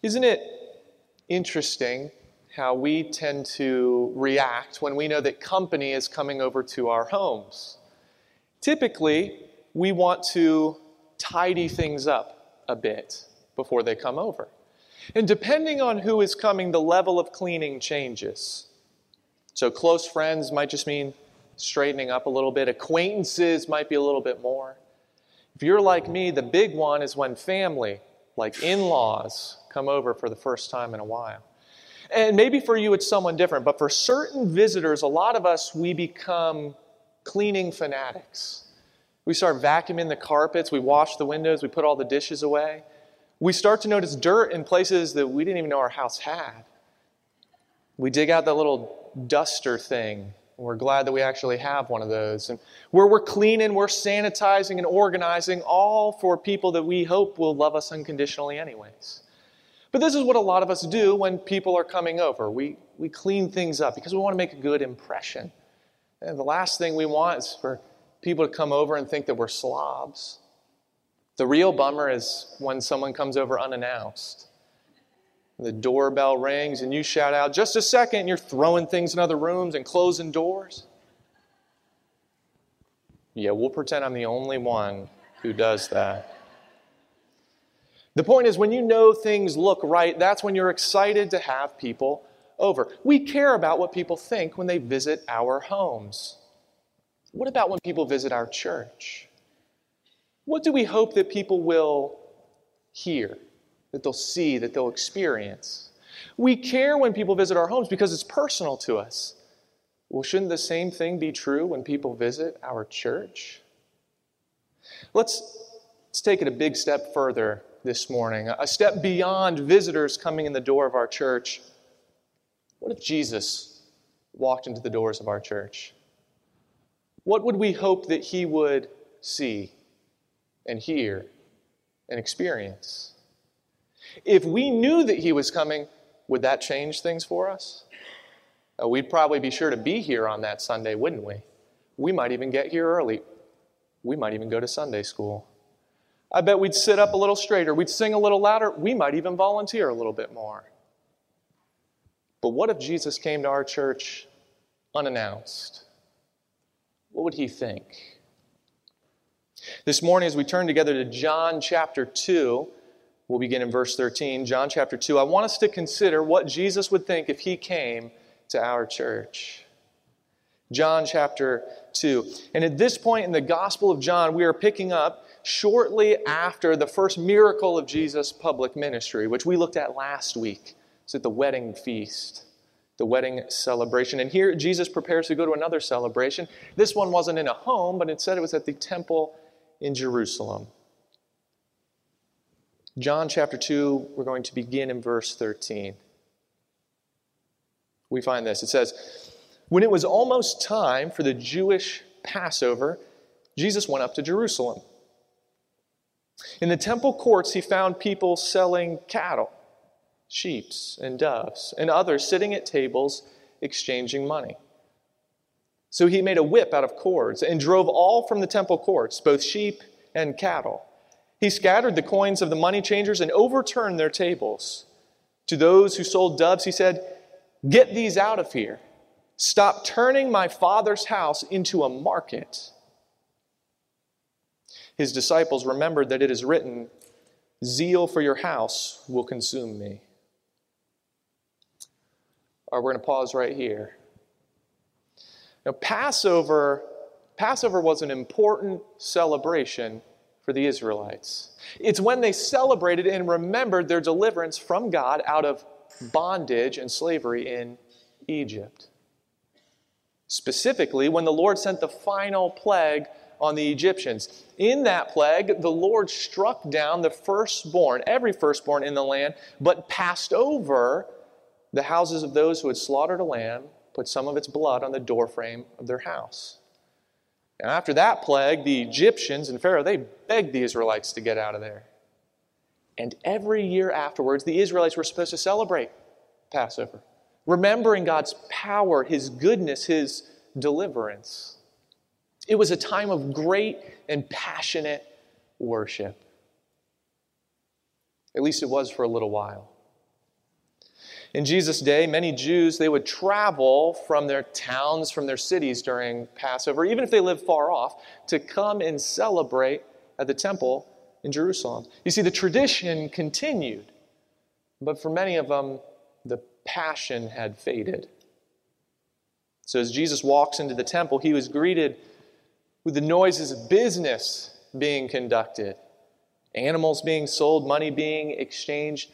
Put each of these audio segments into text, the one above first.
Isn't it interesting how we tend to react when we know that company is coming over to our homes? Typically, we want to tidy things up a bit before they come over. And depending on who is coming, the level of cleaning changes. So, close friends might just mean straightening up a little bit, acquaintances might be a little bit more. If you're like me, the big one is when family, like in laws, come over for the first time in a while. And maybe for you it's someone different, but for certain visitors, a lot of us, we become cleaning fanatics. We start vacuuming the carpets, we wash the windows, we put all the dishes away. We start to notice dirt in places that we didn't even know our house had. We dig out that little duster thing we're glad that we actually have one of those. And where we're cleaning, we're sanitizing and organizing, all for people that we hope will love us unconditionally, anyways. But this is what a lot of us do when people are coming over. We, we clean things up because we want to make a good impression. And the last thing we want is for people to come over and think that we're slobs. The real bummer is when someone comes over unannounced. The doorbell rings and you shout out, just a second, and you're throwing things in other rooms and closing doors. Yeah, we'll pretend I'm the only one who does that. The point is, when you know things look right, that's when you're excited to have people over. We care about what people think when they visit our homes. What about when people visit our church? What do we hope that people will hear? that they'll see, that they'll experience. We care when people visit our homes because it's personal to us. Well, shouldn't the same thing be true when people visit our church? Let's, let's take it a big step further this morning, a step beyond visitors coming in the door of our church. What if Jesus walked into the doors of our church? What would we hope that he would see and hear and experience? If we knew that he was coming, would that change things for us? Uh, we'd probably be sure to be here on that Sunday, wouldn't we? We might even get here early. We might even go to Sunday school. I bet we'd sit up a little straighter. We'd sing a little louder. We might even volunteer a little bit more. But what if Jesus came to our church unannounced? What would he think? This morning, as we turn together to John chapter 2, We'll begin in verse 13, John chapter 2. I want us to consider what Jesus would think if he came to our church. John chapter 2. And at this point in the Gospel of John, we are picking up shortly after the first miracle of Jesus' public ministry, which we looked at last week. It's at the wedding feast, the wedding celebration. And here Jesus prepares to go to another celebration. This one wasn't in a home, but instead it was at the temple in Jerusalem. John chapter 2, we're going to begin in verse 13. We find this. It says, When it was almost time for the Jewish Passover, Jesus went up to Jerusalem. In the temple courts, he found people selling cattle, sheep, and doves, and others sitting at tables exchanging money. So he made a whip out of cords and drove all from the temple courts, both sheep and cattle he scattered the coins of the money changers and overturned their tables. To those who sold doves, he said, Get these out of here. Stop turning my father's house into a market. His disciples remembered that it is written, Zeal for your house will consume me. All right, we're going to pause right here. Now, Passover, Passover was an important celebration for the Israelites. It's when they celebrated and remembered their deliverance from God out of bondage and slavery in Egypt. Specifically, when the Lord sent the final plague on the Egyptians. In that plague, the Lord struck down the firstborn, every firstborn in the land, but passed over the houses of those who had slaughtered a lamb, put some of its blood on the doorframe of their house. And after that plague, the Egyptians and Pharaoh, they begged the Israelites to get out of there. And every year afterwards, the Israelites were supposed to celebrate Passover, remembering God's power, His goodness, His deliverance. It was a time of great and passionate worship. At least it was for a little while. In Jesus' day, many Jews, they would travel from their towns, from their cities during Passover, even if they lived far off, to come and celebrate at the temple in Jerusalem. You see, the tradition continued, but for many of them, the passion had faded. So as Jesus walks into the temple, he was greeted with the noises of business being conducted, animals being sold, money being exchanged.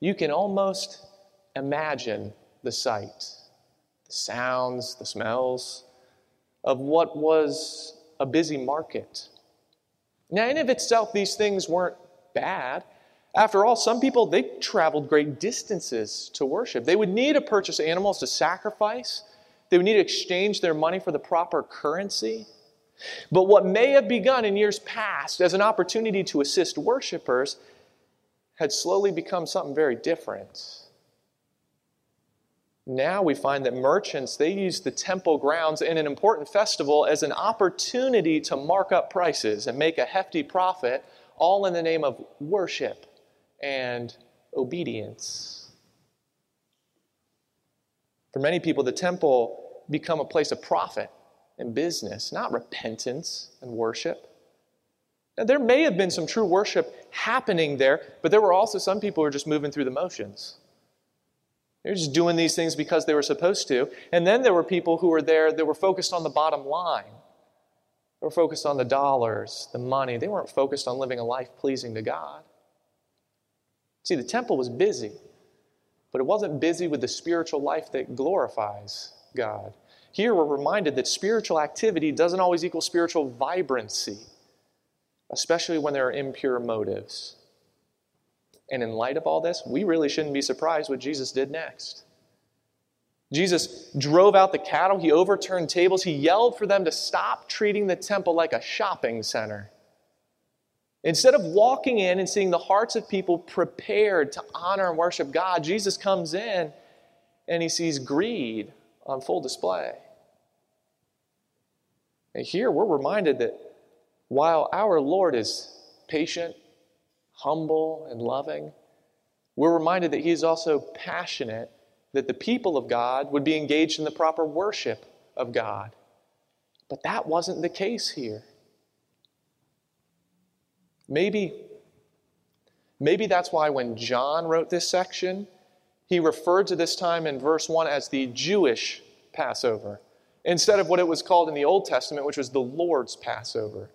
You can almost imagine the sight, the sounds, the smells of what was a busy market. Now, in of itself, these things weren't bad. After all, some people, they traveled great distances to worship. They would need to purchase animals to sacrifice. They would need to exchange their money for the proper currency. But what may have begun in years past as an opportunity to assist worshipers had slowly become something very different. Now we find that merchants, they use the temple grounds in an important festival as an opportunity to mark up prices and make a hefty profit, all in the name of worship and obedience. For many people, the temple become a place of profit and business, not repentance and worship. Now, there may have been some true worship happening there, but there were also some people who were just moving through the motions. They're just doing these things because they were supposed to. And then there were people who were there that were focused on the bottom line. They were focused on the dollars, the money. They weren't focused on living a life pleasing to God. See, the temple was busy, but it wasn't busy with the spiritual life that glorifies God. Here we're reminded that spiritual activity doesn't always equal spiritual vibrancy, especially when there are impure motives. And in light of all this, we really shouldn't be surprised what Jesus did next. Jesus drove out the cattle, he overturned tables, he yelled for them to stop treating the temple like a shopping center. Instead of walking in and seeing the hearts of people prepared to honor and worship God, Jesus comes in and he sees greed on full display. And here we're reminded that while our Lord is patient humble and loving, we're reminded that he is also passionate that the people of God would be engaged in the proper worship of God. But that wasn't the case here. Maybe, maybe that's why when John wrote this section, he referred to this time in verse 1 as the Jewish Passover, instead of what it was called in the Old Testament, which was the Lord's Passover.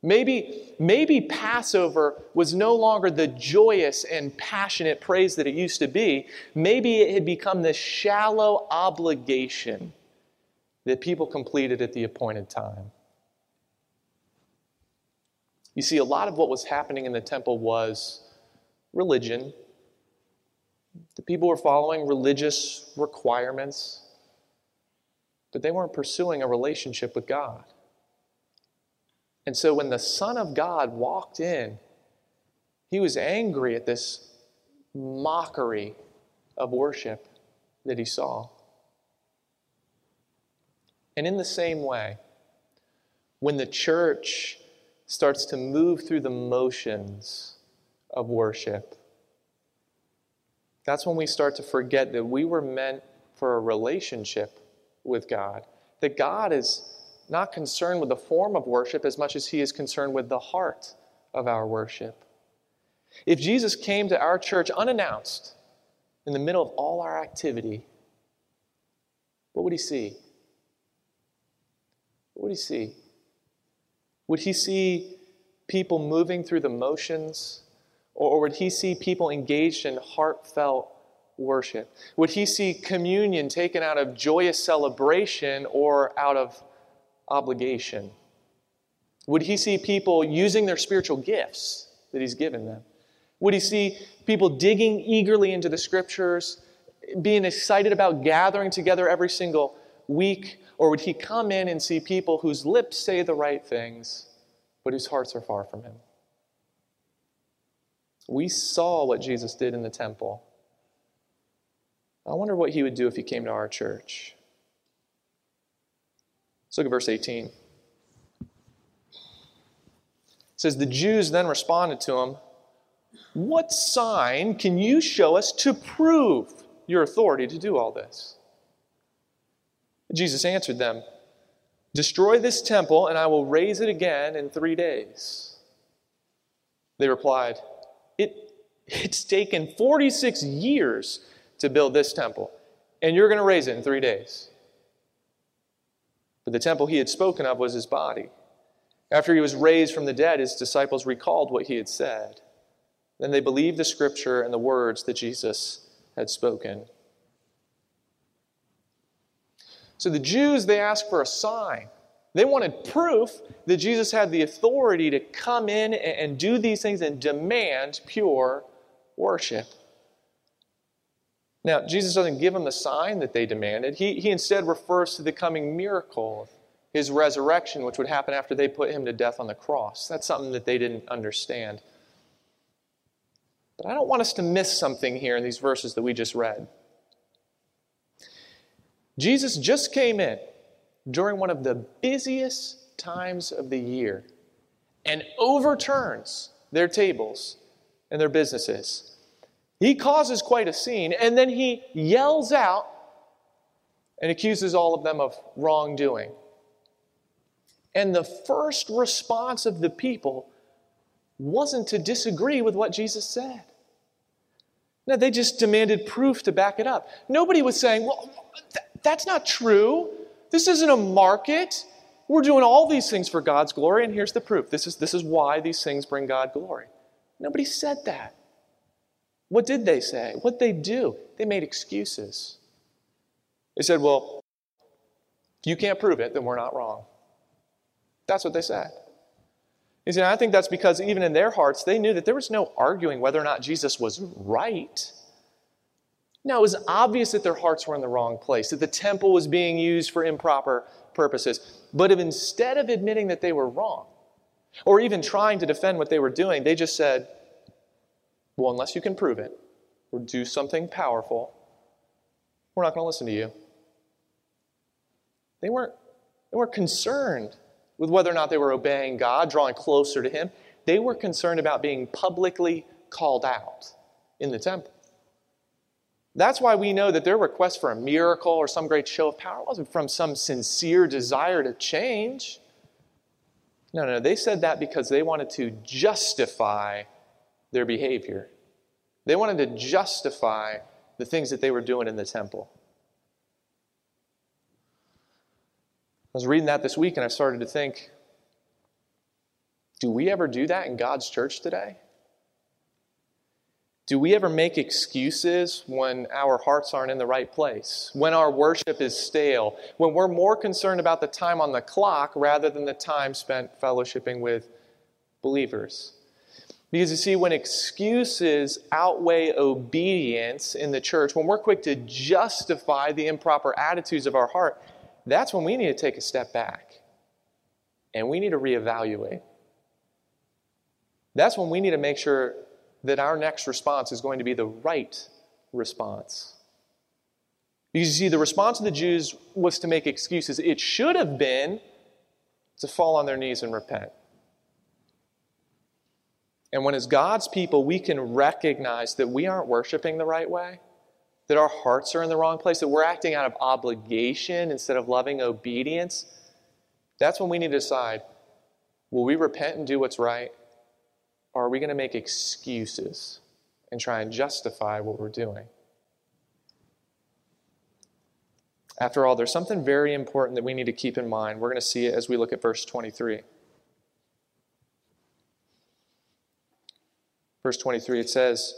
Maybe, maybe Passover was no longer the joyous and passionate praise that it used to be. Maybe it had become this shallow obligation that people completed at the appointed time. You see, a lot of what was happening in the temple was religion. The people were following religious requirements, but they weren't pursuing a relationship with God. And so when the Son of God walked in, he was angry at this mockery of worship that he saw. And in the same way, when the church starts to move through the motions of worship, that's when we start to forget that we were meant for a relationship with God. That God is not concerned with the form of worship as much as he is concerned with the heart of our worship. If Jesus came to our church unannounced in the middle of all our activity, what would he see? What would he see? Would he see people moving through the motions? Or would he see people engaged in heartfelt worship? Would he see communion taken out of joyous celebration or out of obligation? Would he see people using their spiritual gifts that he's given them? Would he see people digging eagerly into the scriptures, being excited about gathering together every single week? Or would he come in and see people whose lips say the right things, but whose hearts are far from him? We saw what Jesus did in the temple. I wonder what he would do if he came to our church. Let's look at verse 18. It says, The Jews then responded to him, What sign can you show us to prove your authority to do all this? Jesus answered them, Destroy this temple, and I will raise it again in three days. They replied, it, It's taken 46 years to build this temple, and you're going to raise it in three days. But the temple he had spoken of was his body. After he was raised from the dead, his disciples recalled what he had said. Then they believed the scripture and the words that Jesus had spoken. So the Jews, they asked for a sign. They wanted proof that Jesus had the authority to come in and do these things and demand pure worship. Now, Jesus doesn't give them the sign that they demanded. He, he instead refers to the coming miracle, of his resurrection, which would happen after they put him to death on the cross. That's something that they didn't understand. But I don't want us to miss something here in these verses that we just read. Jesus just came in during one of the busiest times of the year and overturns their tables and their businesses. He causes quite a scene and then he yells out and accuses all of them of wrongdoing. And the first response of the people wasn't to disagree with what Jesus said. No, they just demanded proof to back it up. Nobody was saying, well, that's not true. This isn't a market. We're doing all these things for God's glory, and here's the proof. This is, this is why these things bring God glory. Nobody said that. What did they say? What they do? They made excuses. They said, well, if you can't prove it, then we're not wrong. That's what they said. You see, I think that's because even in their hearts, they knew that there was no arguing whether or not Jesus was right. Now, it was obvious that their hearts were in the wrong place, that the temple was being used for improper purposes. But if instead of admitting that they were wrong, or even trying to defend what they were doing, they just said, Well, unless you can prove it, or do something powerful, we're not going to listen to you. They weren't, they weren't concerned with whether or not they were obeying God, drawing closer to Him. They were concerned about being publicly called out in the temple. That's why we know that their request for a miracle or some great show of power wasn't from some sincere desire to change. No, no, they said that because they wanted to justify their behavior. They wanted to justify the things that they were doing in the temple. I was reading that this week and I started to think do we ever do that in God's church today? Do we ever make excuses when our hearts aren't in the right place? When our worship is stale? When we're more concerned about the time on the clock rather than the time spent fellowshipping with believers? Because you see, when excuses outweigh obedience in the church, when we're quick to justify the improper attitudes of our heart, that's when we need to take a step back and we need to reevaluate. That's when we need to make sure that our next response is going to be the right response. Because you see, the response of the Jews was to make excuses. It should have been to fall on their knees and repent. And when, as God's people, we can recognize that we aren't worshiping the right way, that our hearts are in the wrong place, that we're acting out of obligation instead of loving obedience, that's when we need to decide will we repent and do what's right? Or are we going to make excuses and try and justify what we're doing? After all, there's something very important that we need to keep in mind. We're going to see it as we look at verse 23. Verse 23, it says,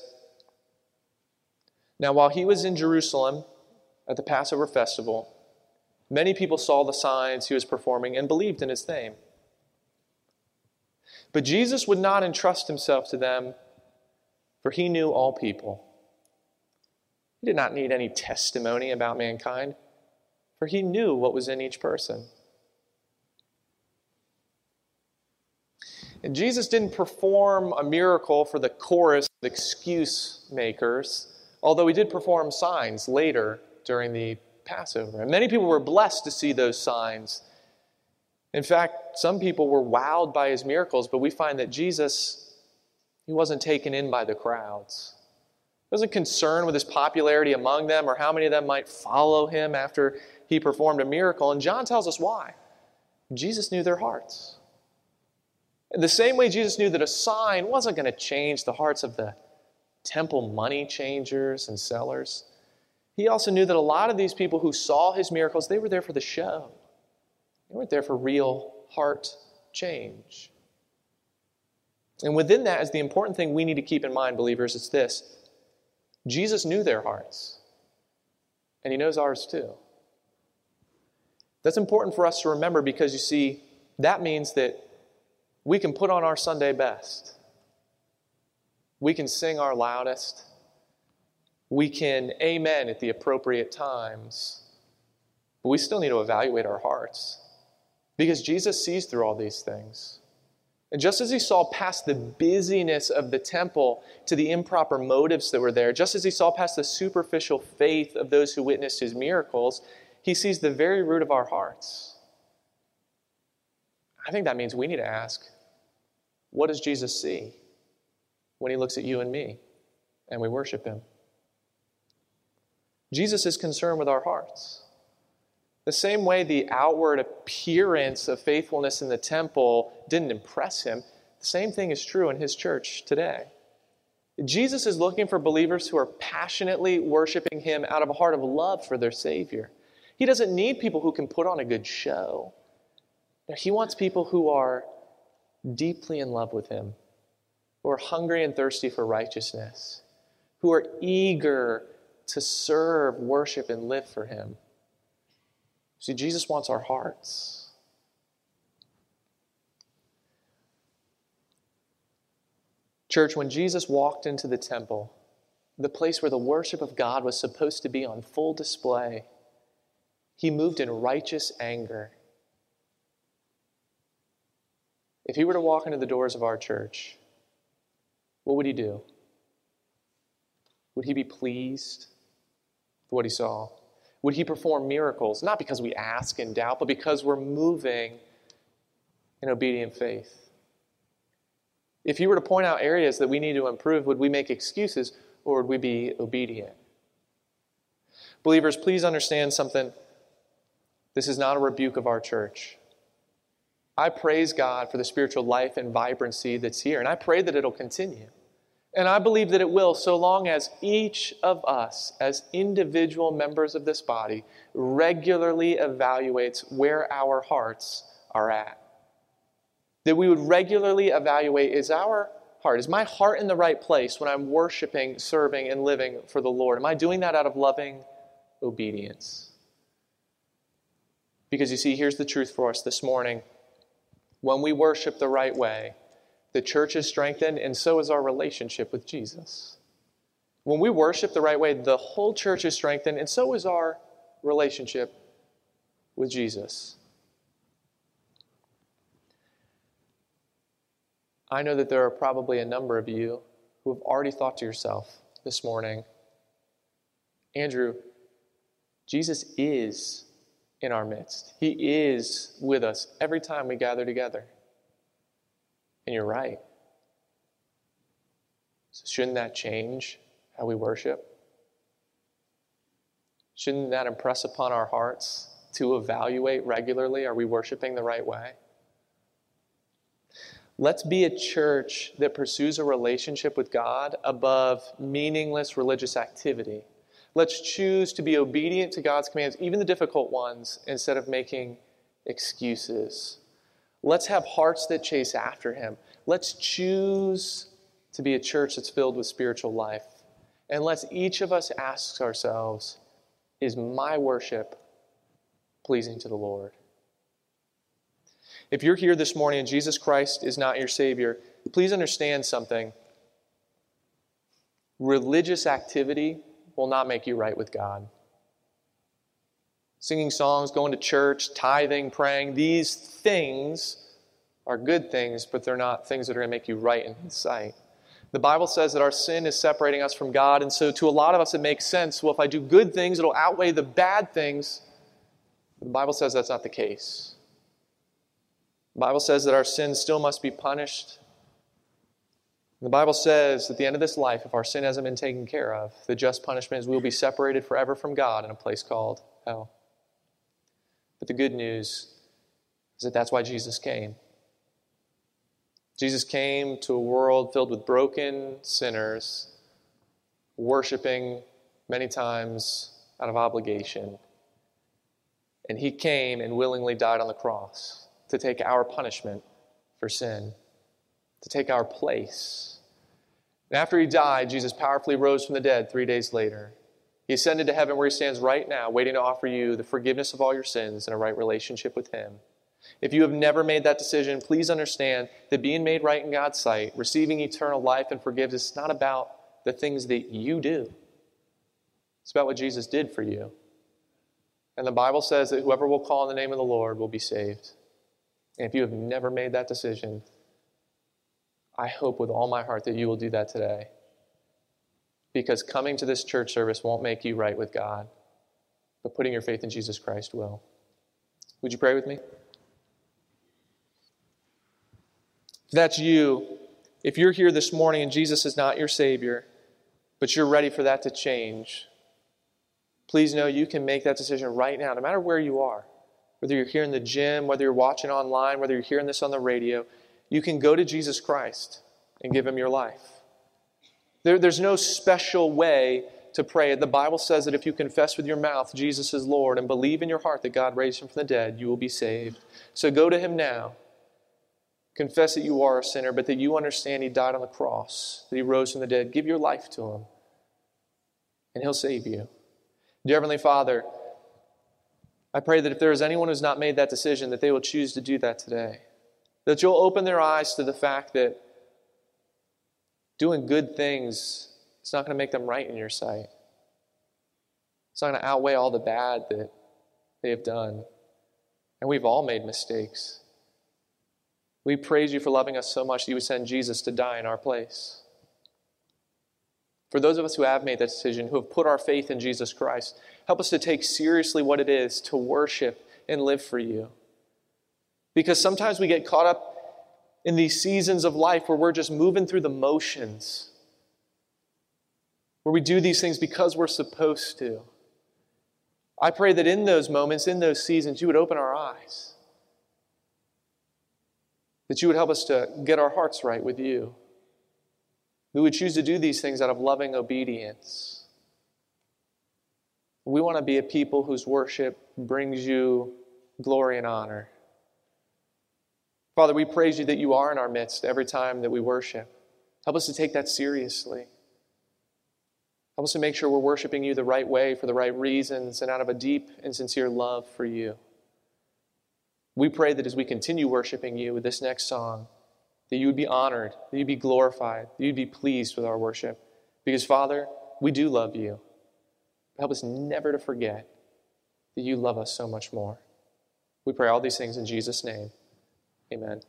Now while he was in Jerusalem at the Passover festival, many people saw the signs he was performing and believed in his name. But Jesus would not entrust himself to them, for he knew all people. He did not need any testimony about mankind, for he knew what was in each person. And Jesus didn't perform a miracle for the chorus of excuse makers, although he did perform signs later during the Passover. And many people were blessed to see those signs in fact, some people were wowed by his miracles, but we find that Jesus, he wasn't taken in by the crowds. He wasn't concerned with his popularity among them or how many of them might follow him after he performed a miracle. And John tells us why. Jesus knew their hearts. In the same way Jesus knew that a sign wasn't going to change the hearts of the temple money changers and sellers, he also knew that a lot of these people who saw his miracles, they were there for the show. They weren't there for real heart change. And within that is the important thing we need to keep in mind, believers, it's this Jesus knew their hearts, and he knows ours too. That's important for us to remember because you see, that means that we can put on our Sunday best. We can sing our loudest. We can amen at the appropriate times. But we still need to evaluate our hearts because Jesus sees through all these things. And just as he saw past the busyness of the temple to the improper motives that were there, just as he saw past the superficial faith of those who witnessed his miracles, he sees the very root of our hearts. I think that means we need to ask what does Jesus see when he looks at you and me and we worship him? Jesus is concerned with our hearts. The same way the outward appearance of faithfulness in the temple didn't impress him, the same thing is true in his church today. Jesus is looking for believers who are passionately worshiping him out of a heart of love for their Savior. He doesn't need people who can put on a good show. He wants people who are deeply in love with Him, who are hungry and thirsty for righteousness, who are eager to serve, worship, and live for Him. See, Jesus wants our hearts. Church, when Jesus walked into the temple, the place where the worship of God was supposed to be on full display, he moved in righteous anger if he were to walk into the doors of our church, what would he do? Would he be pleased with what he saw? Would he perform miracles? Not because we ask in doubt, but because we're moving in obedient faith. If you were to point out areas that we need to improve, would we make excuses or would we be obedient? Believers, please understand something. This is not a rebuke of our church. I praise God for the spiritual life and vibrancy that's here, and I pray that it'll continue. And I believe that it will, so long as each of us, as individual members of this body, regularly evaluates where our hearts are at. That we would regularly evaluate is our heart, is my heart in the right place when I'm worshiping, serving, and living for the Lord? Am I doing that out of loving obedience? Because you see, here's the truth for us this morning when we worship the right way, the church is strengthened, and so is our relationship with Jesus. When we worship the right way, the whole church is strengthened, and so is our relationship with Jesus. I know that there are probably a number of you who have already thought to yourself this morning, Andrew, Jesus is in our midst. He is with us every time we gather together. And you're right. So, shouldn't that change how we worship? Shouldn't that impress upon our hearts to evaluate regularly are we worshiping the right way? Let's be a church that pursues a relationship with God above meaningless religious activity. Let's choose to be obedient to God's commands, even the difficult ones, instead of making excuses. Let's have hearts that chase after Him. Let's choose to be a church that's filled with spiritual life. And let's each of us ask ourselves is my worship pleasing to the Lord? If you're here this morning and Jesus Christ is not your Savior, please understand something. Religious activity will not make you right with God. Singing songs, going to church, tithing, praying, these things are good things, but they're not things that are going to make you right in His sight. The Bible says that our sin is separating us from God, and so to a lot of us it makes sense. Well, if I do good things, it'll outweigh the bad things. The Bible says that's not the case. The Bible says that our sin still must be punished. The Bible says at the end of this life, if our sin hasn't been taken care of, the just punishment is we'll be separated forever from God in a place called hell. But the good news is that that's why Jesus came. Jesus came to a world filled with broken sinners, worshiping many times out of obligation. And he came and willingly died on the cross to take our punishment for sin, to take our place. And after he died, Jesus powerfully rose from the dead three days later. He ascended to heaven where he stands right now, waiting to offer you the forgiveness of all your sins and a right relationship with him. If you have never made that decision, please understand that being made right in God's sight, receiving eternal life and forgiveness, is not about the things that you do. It's about what Jesus did for you. And the Bible says that whoever will call on the name of the Lord will be saved. And if you have never made that decision, I hope with all my heart that you will do that today. Because coming to this church service won't make you right with God, but putting your faith in Jesus Christ will. Would you pray with me? If that's you, if you're here this morning and Jesus is not your Savior, but you're ready for that to change, please know you can make that decision right now, no matter where you are. Whether you're here in the gym, whether you're watching online, whether you're hearing this on the radio, you can go to Jesus Christ and give him your life. There, there's no special way to pray. The Bible says that if you confess with your mouth Jesus is Lord and believe in your heart that God raised him from the dead, you will be saved. So go to him now Confess that you are a sinner, but that you understand He died on the cross, that He rose from the dead. Give your life to Him, and He'll save you. Dear Heavenly Father, I pray that if there is anyone who's not made that decision, that they will choose to do that today. That you'll open their eyes to the fact that doing good things is not going to make them right in your sight. It's not going to outweigh all the bad that they have done. And we've all made mistakes. We praise you for loving us so much that you would send Jesus to die in our place. For those of us who have made that decision, who have put our faith in Jesus Christ, help us to take seriously what it is to worship and live for you. Because sometimes we get caught up in these seasons of life where we're just moving through the motions, where we do these things because we're supposed to. I pray that in those moments, in those seasons, you would open our eyes that you would help us to get our hearts right with you. We would choose to do these things out of loving obedience. We want to be a people whose worship brings you glory and honor. Father, we praise you that you are in our midst every time that we worship. Help us to take that seriously. Help us to make sure we're worshiping you the right way for the right reasons and out of a deep and sincere love for you. We pray that as we continue worshiping you with this next song, that you would be honored, that you'd be glorified, that you'd be pleased with our worship. Because, Father, we do love you. Help us never to forget that you love us so much more. We pray all these things in Jesus' name. Amen.